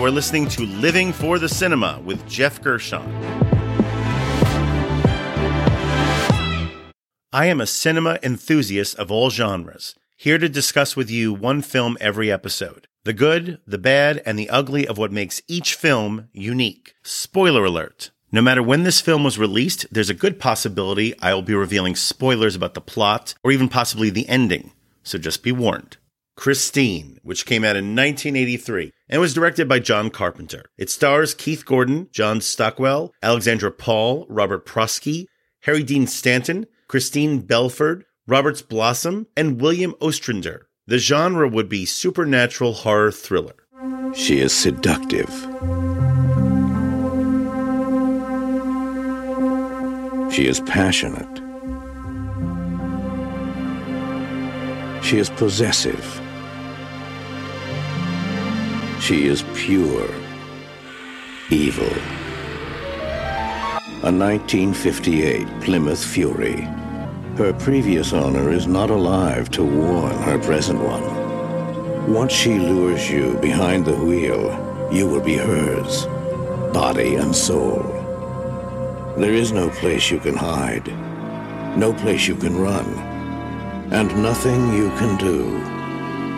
You are listening to Living for the Cinema with Geoff Gershon. I am a cinema enthusiast of all genres, here to discuss with you one film every episode. The good, the bad, and the ugly of what makes each film unique. Spoiler alert. No matter when this film was released, there's a good possibility I will be revealing spoilers about the plot or even possibly the ending, so just be warned. Christine, which came out in 1983 and was directed by John Carpenter. It stars Keith Gordon, John Stockwell, Alexandra Paul, Robert Prosky, Harry Dean Stanton, Christine Belford, Roberts Blossom, and William Ostrander. The genre would be supernatural horror thriller. She is seductive. She is passionate. She is possessive. She is pure evil. A 1958 Plymouth Fury. Her previous owner is not alive to warn her present one. Once she lures you behind the wheel, you will be hers, body and soul. There is no place you can hide, no place you can run, and nothing you can do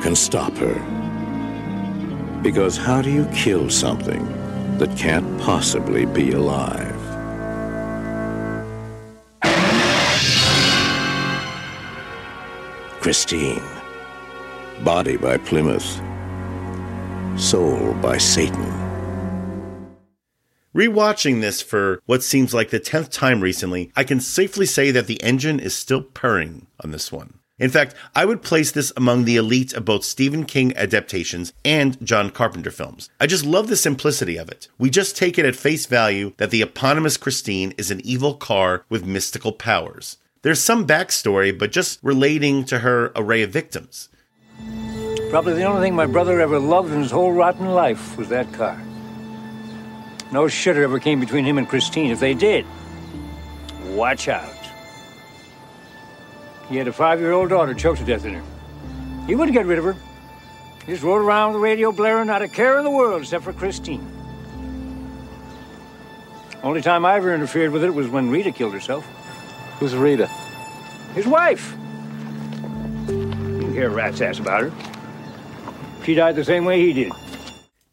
can stop her. Because how do you kill something that can't possibly be alive? Christine. Body by Plymouth. Soul by Satan. Rewatching this for what seems like the 10th time recently, I can safely say that the engine is still purring on this one. In fact, I would place this among the elite of both Stephen King adaptations and John Carpenter films. I just love the simplicity of it. We just take it at face value that the eponymous Christine is an evil car with mystical powers. There's some backstory, but just relating to her array of victims. Probably the only thing my brother ever loved in his whole rotten life was that car. No shitter ever came between him and Christine. If they did, watch out. He had a five-year-old daughter choked to death in her. He wouldn't get rid of her. He just rode around with the radio blaring, not a care in the world except for Christine. Only time I ever interfered with it was when Rita killed herself. Who's Rita? His wife. You can hear a rat's ass about her. She died the same way he did.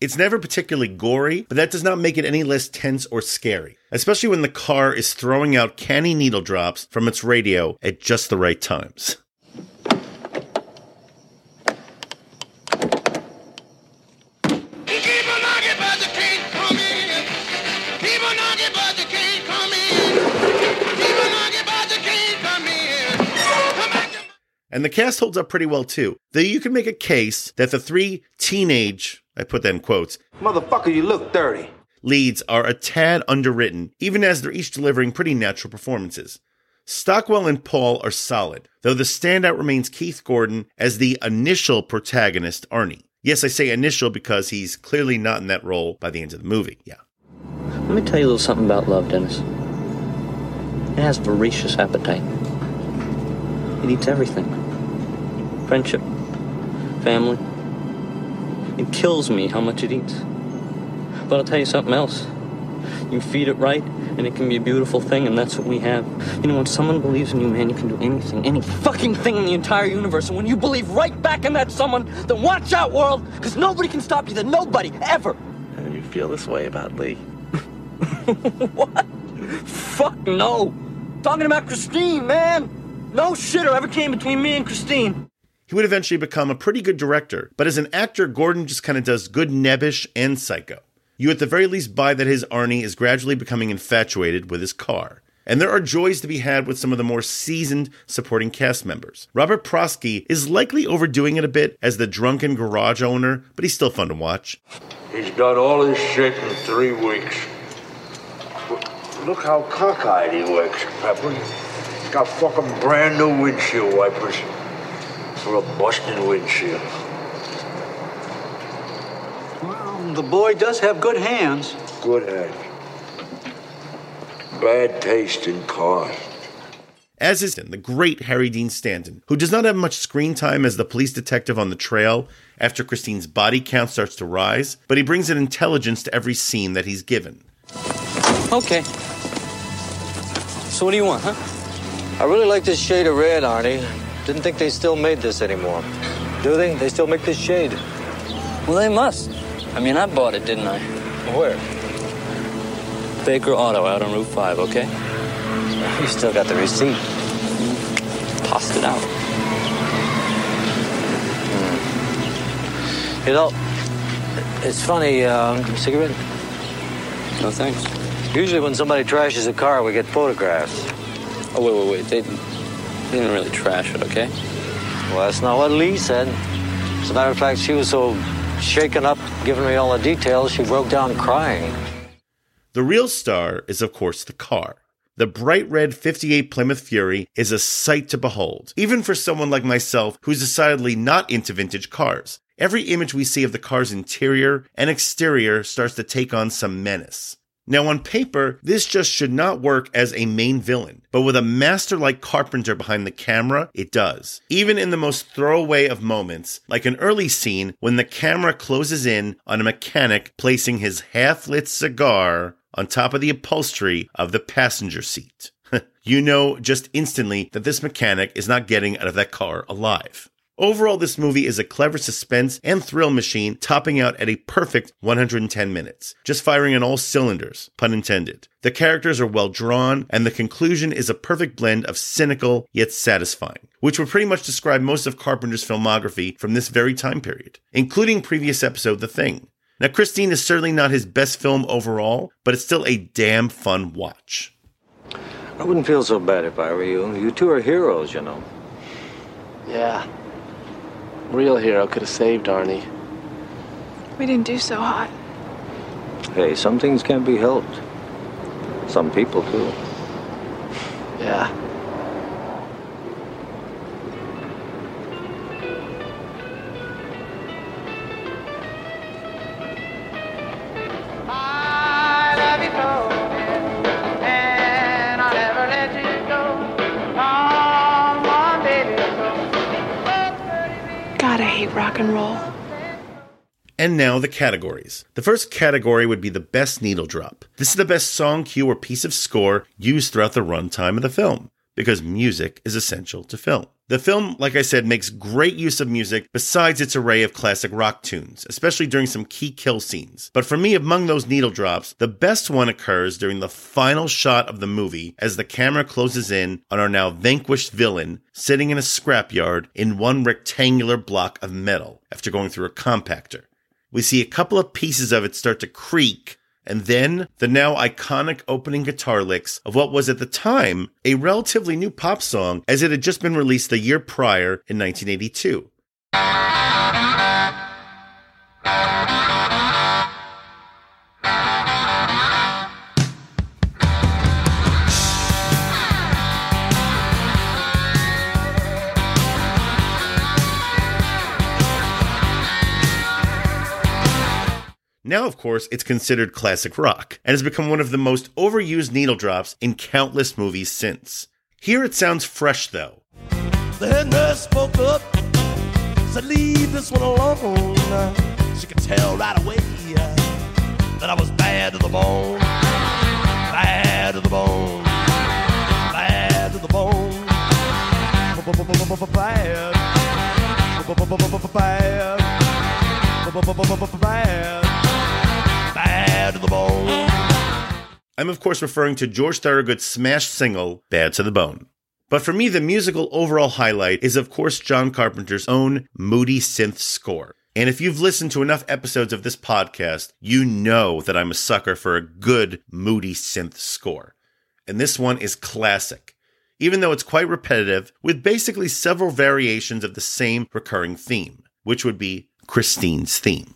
It's never particularly gory, but that does not make it any less tense or scary, especially when the car is throwing out canny needle drops from its radio at just the right times. And the cast holds up pretty well too. Though you can make a case that the three teenage, I put that in quotes, Motherfucker, you look 30. leads are a tad underwritten, even as they're each delivering pretty natural performances. Stockwell and Paul are solid, though the standout remains Keith Gordon as the initial protagonist, Arnie. Yes, I say initial because he's clearly not in that role by the end of the movie. Yeah. Let me tell you a little something about love, Dennis. It has voracious appetite. It eats everything. Friendship, family. It kills me how much it eats. But I'll tell you something else. You feed it right, and it can be a beautiful thing, and that's what we have. You know, when someone believes in you, man, you can do anything, any fucking thing in the entire universe. And when you believe right back in that someone, then watch out, world, because nobody can stop you. Then nobody, ever. And you feel this way about Lee. what? Fuck no. Talking about Christine, man. No shitter ever came between me and Christine. He would eventually become a pretty good director, but as an actor, Gordon just kind of does good nebbish and psycho. You at the very least buy that his Arnie is gradually becoming infatuated with his car. And there are joys to be had with some of the more seasoned supporting cast members. Robert Prosky is likely overdoing it a bit as the drunken garage owner, but he's still fun to watch. He's done all his shit in three weeks. Look how cockeyed he looks, Pepper. He's got fucking brand new windshield wipers for a busted windshield. Well, the boy does have good hands. Good hands. Bad taste in cars. as is the great Harry Dean Stanton, who does not have much screen time as the police detective on the trail after Christine's body count starts to rise, but he brings an intelligence to every scene that he's given. Okay. So what do you want, huh? I really like this shade of red, Arnie. Didn't think they still made this anymore. Do they? They still make this shade? Well, they must. I mean, I bought it, didn't I? Where? Baker Auto out on Route 5, okay? You still got the receipt. Tossed it out. You know, it's funny, um, cigarette? No thanks. Usually when somebody trashes a car, we get photographs. Oh, wait, wait, wait. They, they didn't really trash it, okay? Well, that's not what Lee said. As a matter of fact, she was so shaken up, giving me all the details, she broke down crying. The real star is, of course, the car. The bright red 58 Plymouth Fury is a sight to behold, even for someone like myself who's decidedly not into vintage cars. Every image we see of the car's interior and exterior starts to take on some menace. Now, on paper, this just should not work as a main villain, but with a master like Carpenter behind the camera, it does. Even in the most throwaway of moments, like an early scene when the camera closes in on a mechanic placing his half lit cigar on top of the upholstery of the passenger seat. you know just instantly that this mechanic is not getting out of that car alive. Overall, this movie is a clever suspense and thrill machine, topping out at a perfect 110 minutes, just firing on all cylinders, pun intended. The characters are well drawn, and the conclusion is a perfect blend of cynical yet satisfying, which would pretty much describe most of Carpenter's filmography from this very time period, including previous episode The Thing. Now, Christine is certainly not his best film overall, but it's still a damn fun watch. I wouldn't feel so bad if I were you. You two are heroes, you know. Yeah. Real hero could have saved Arnie. We didn't do so hot. Hey, some things can't be helped. Some people do. Yeah. Rock and roll. And now the categories. The first category would be the best needle drop. This is the best song cue or piece of score used throughout the runtime of the film, because music is essential to film. The film, like I said, makes great use of music besides its array of classic rock tunes, especially during some key kill scenes. But for me, among those needle drops, the best one occurs during the final shot of the movie as the camera closes in on our now vanquished villain sitting in a scrapyard in one rectangular block of metal after going through a compactor. We see a couple of pieces of it start to creak and then the now iconic opening guitar licks of what was at the time a relatively new pop song as it had just been released the year prior in 1982. Now, of course, it's considered classic rock and has become one of the most overused needle drops in countless movies since. Here it sounds fresh though. The spoke up, said, Leave this one alone. She could tell right away that I was bad to the bone. Bad to the bone. Bad to the bone. Bad. Bad. Bad. Bad to the bone. I'm, of course, referring to George Thorogood's smash single, Bad to the Bone. But for me, the musical overall highlight is, of course, John Carpenter's own moody synth score. And if you've listened to enough episodes of this podcast, you know that I'm a sucker for a good moody synth score. And this one is classic, even though it's quite repetitive, with basically several variations of the same recurring theme, which would be Christine's theme.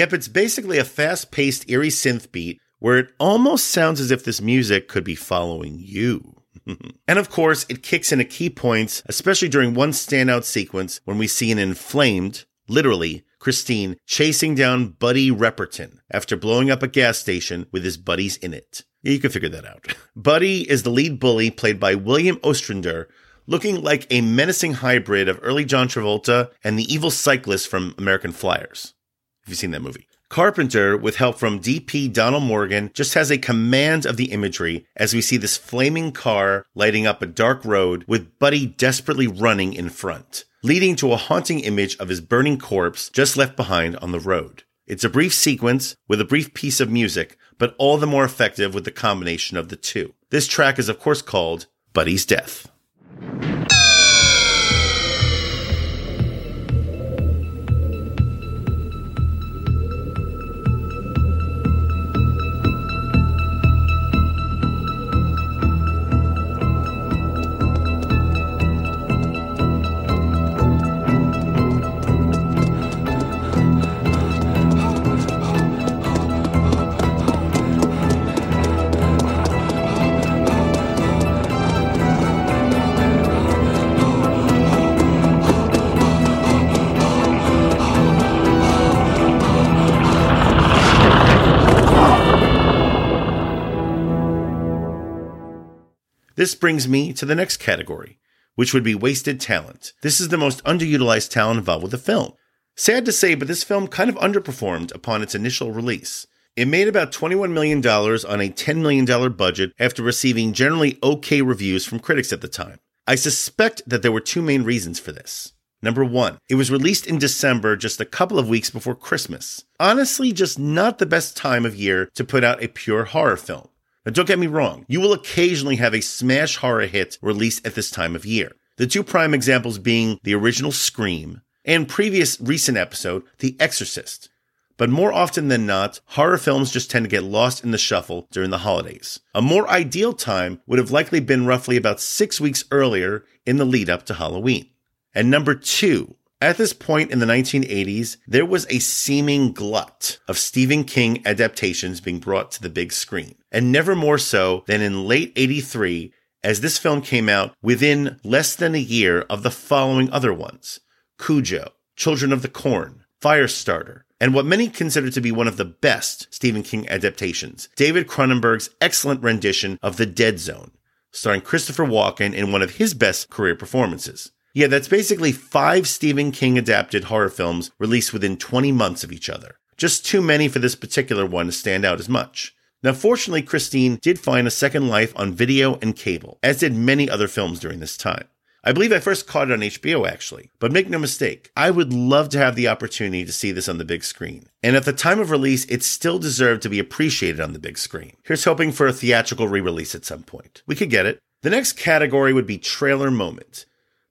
Yep, it's basically a fast paced, eerie synth beat where it almost sounds as if this music could be following you. and of course, it kicks in at key points, especially during one standout sequence when we see an inflamed, literally, Christine chasing down Buddy Repperton after blowing up a gas station with his buddies in it. You can figure that out. Buddy is the lead bully played by William Ostrander, looking like a menacing hybrid of early John Travolta and the evil cyclist from American Flyers. Have seen that movie? Carpenter, with help from DP Donald Morgan, just has a command of the imagery as we see this flaming car lighting up a dark road with Buddy desperately running in front, leading to a haunting image of his burning corpse just left behind on the road. It's a brief sequence with a brief piece of music, but all the more effective with the combination of the two. This track is of course called Buddy's Death. This brings me to the next category, which would be wasted talent. This is the most underutilized talent involved with the film. Sad to say, but this film kind of underperformed upon its initial release. It made about $21 million on a $10 million budget after receiving generally okay reviews from critics at the time. I suspect that there were two main reasons for this. Number one, it was released in December, just a couple of weeks before Christmas. Honestly, just not the best time of year to put out a pure horror film. Now, don't get me wrong, you will occasionally have a smash horror hit released at this time of year. The two prime examples being the original Scream and previous recent episode, The Exorcist. But more often than not, horror films just tend to get lost in the shuffle during the holidays. A more ideal time would have likely been roughly about six weeks earlier in the lead up to Halloween. And number two, at this point in the 1980s, there was a seeming glut of Stephen King adaptations being brought to the big screen, and never more so than in late 83 as this film came out within less than a year of the following other ones Cujo, Children of the Corn, Firestarter, and what many consider to be one of the best Stephen King adaptations, David Cronenberg's excellent rendition of The Dead Zone, starring Christopher Walken in one of his best career performances. Yeah, that's basically five Stephen King adapted horror films released within 20 months of each other. Just too many for this particular one to stand out as much. Now, fortunately, Christine did find a second life on video and cable, as did many other films during this time. I believe I first caught it on HBO actually, but make no mistake, I would love to have the opportunity to see this on the big screen. And at the time of release, it still deserved to be appreciated on the big screen. Here's hoping for a theatrical re release at some point. We could get it. The next category would be trailer moment.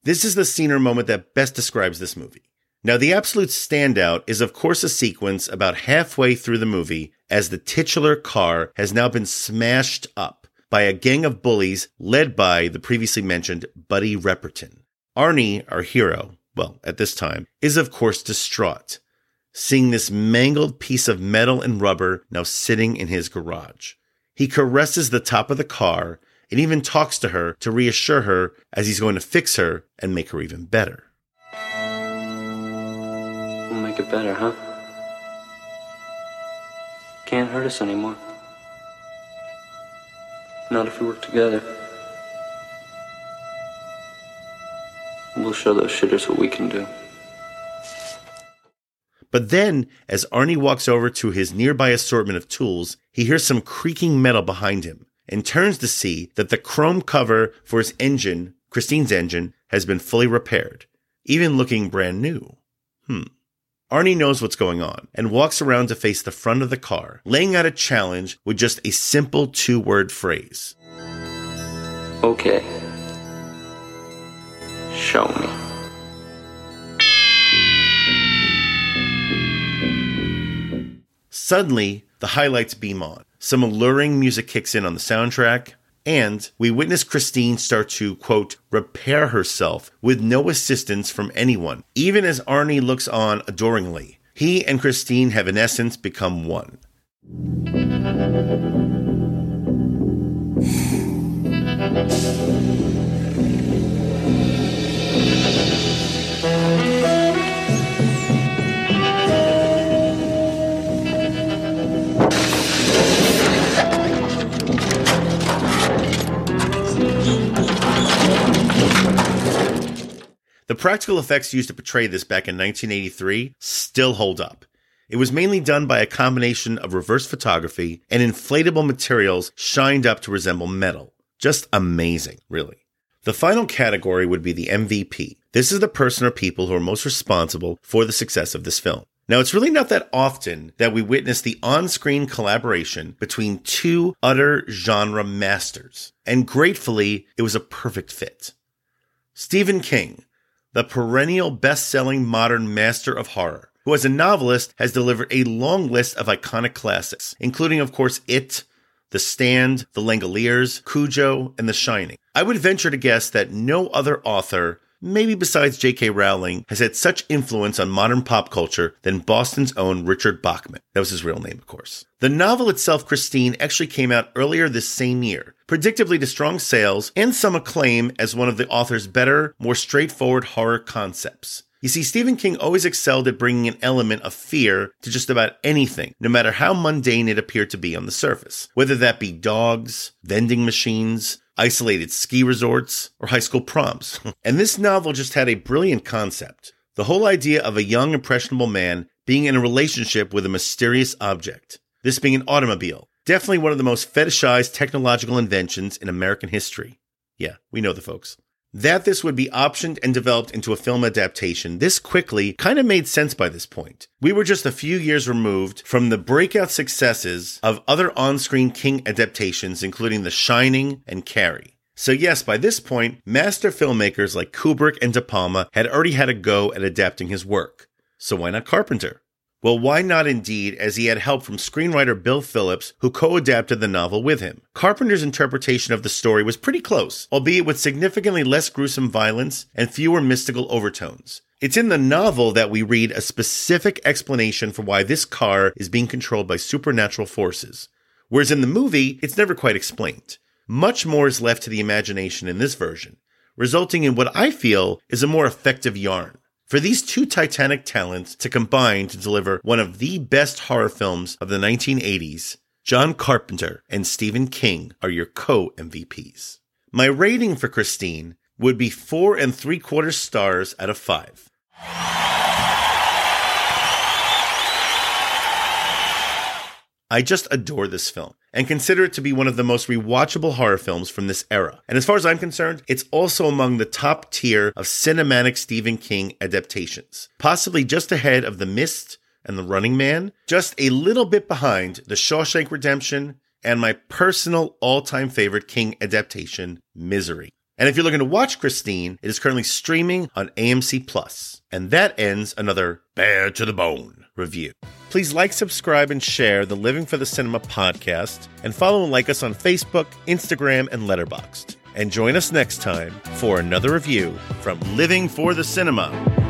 This is the scene or moment that best describes this movie. Now, the absolute standout is, of course, a sequence about halfway through the movie as the titular car has now been smashed up by a gang of bullies led by the previously mentioned Buddy Repperton. Arnie, our hero, well, at this time, is of course distraught, seeing this mangled piece of metal and rubber now sitting in his garage. He caresses the top of the car and even talks to her to reassure her as he's going to fix her and make her even better. We'll make it better, huh? Can't hurt us anymore. Not if we work together. We'll show those shitters what we can do. But then, as Arnie walks over to his nearby assortment of tools, he hears some creaking metal behind him and turns to see that the chrome cover for his engine, Christine's engine, has been fully repaired, even looking brand new. Hmm. Arnie knows what's going on and walks around to face the front of the car, laying out a challenge with just a simple two word phrase. Okay. Show me. Suddenly, the highlights beam on. Some alluring music kicks in on the soundtrack, and we witness Christine start to, quote, repair herself with no assistance from anyone, even as Arnie looks on adoringly. He and Christine have in essence become one. Practical effects used to portray this back in 1983 still hold up. It was mainly done by a combination of reverse photography and inflatable materials shined up to resemble metal. Just amazing, really. The final category would be the MVP. This is the person or people who are most responsible for the success of this film. Now, it's really not that often that we witness the on screen collaboration between two utter genre masters, and gratefully, it was a perfect fit. Stephen King, the perennial best selling modern master of horror, who as a novelist has delivered a long list of iconic classics, including, of course, It, The Stand, The Langoliers, Cujo, and The Shining. I would venture to guess that no other author, maybe besides J.K. Rowling, has had such influence on modern pop culture than Boston's own Richard Bachman. That was his real name, of course. The novel itself, Christine, actually came out earlier this same year, predictably to strong sales and some acclaim as one of the author's better, more straightforward horror concepts. You see, Stephen King always excelled at bringing an element of fear to just about anything, no matter how mundane it appeared to be on the surface. Whether that be dogs, vending machines, isolated ski resorts, or high school proms. and this novel just had a brilliant concept. The whole idea of a young, impressionable man being in a relationship with a mysterious object. This being an automobile. Definitely one of the most fetishized technological inventions in American history. Yeah, we know the folks. That this would be optioned and developed into a film adaptation this quickly kind of made sense by this point. We were just a few years removed from the breakout successes of other on screen King adaptations, including The Shining and Carrie. So, yes, by this point, master filmmakers like Kubrick and De Palma had already had a go at adapting his work. So, why not Carpenter? Well, why not indeed, as he had help from screenwriter Bill Phillips, who co adapted the novel with him. Carpenter's interpretation of the story was pretty close, albeit with significantly less gruesome violence and fewer mystical overtones. It's in the novel that we read a specific explanation for why this car is being controlled by supernatural forces, whereas in the movie, it's never quite explained. Much more is left to the imagination in this version, resulting in what I feel is a more effective yarn. For these two titanic talents to combine to deliver one of the best horror films of the 1980s, John Carpenter and Stephen King are your co MVPs. My rating for Christine would be four and three quarter stars out of five. I just adore this film and consider it to be one of the most rewatchable horror films from this era. And as far as I'm concerned, it's also among the top tier of cinematic Stephen King adaptations, possibly just ahead of The Mist and The Running Man, just a little bit behind The Shawshank Redemption and my personal all-time favorite King adaptation, Misery. And if you're looking to watch Christine, it is currently streaming on AMC Plus. And that ends another Bad to the Bone review. Please like, subscribe, and share the Living for the Cinema podcast, and follow and like us on Facebook, Instagram, and Letterboxd. And join us next time for another review from Living for the Cinema.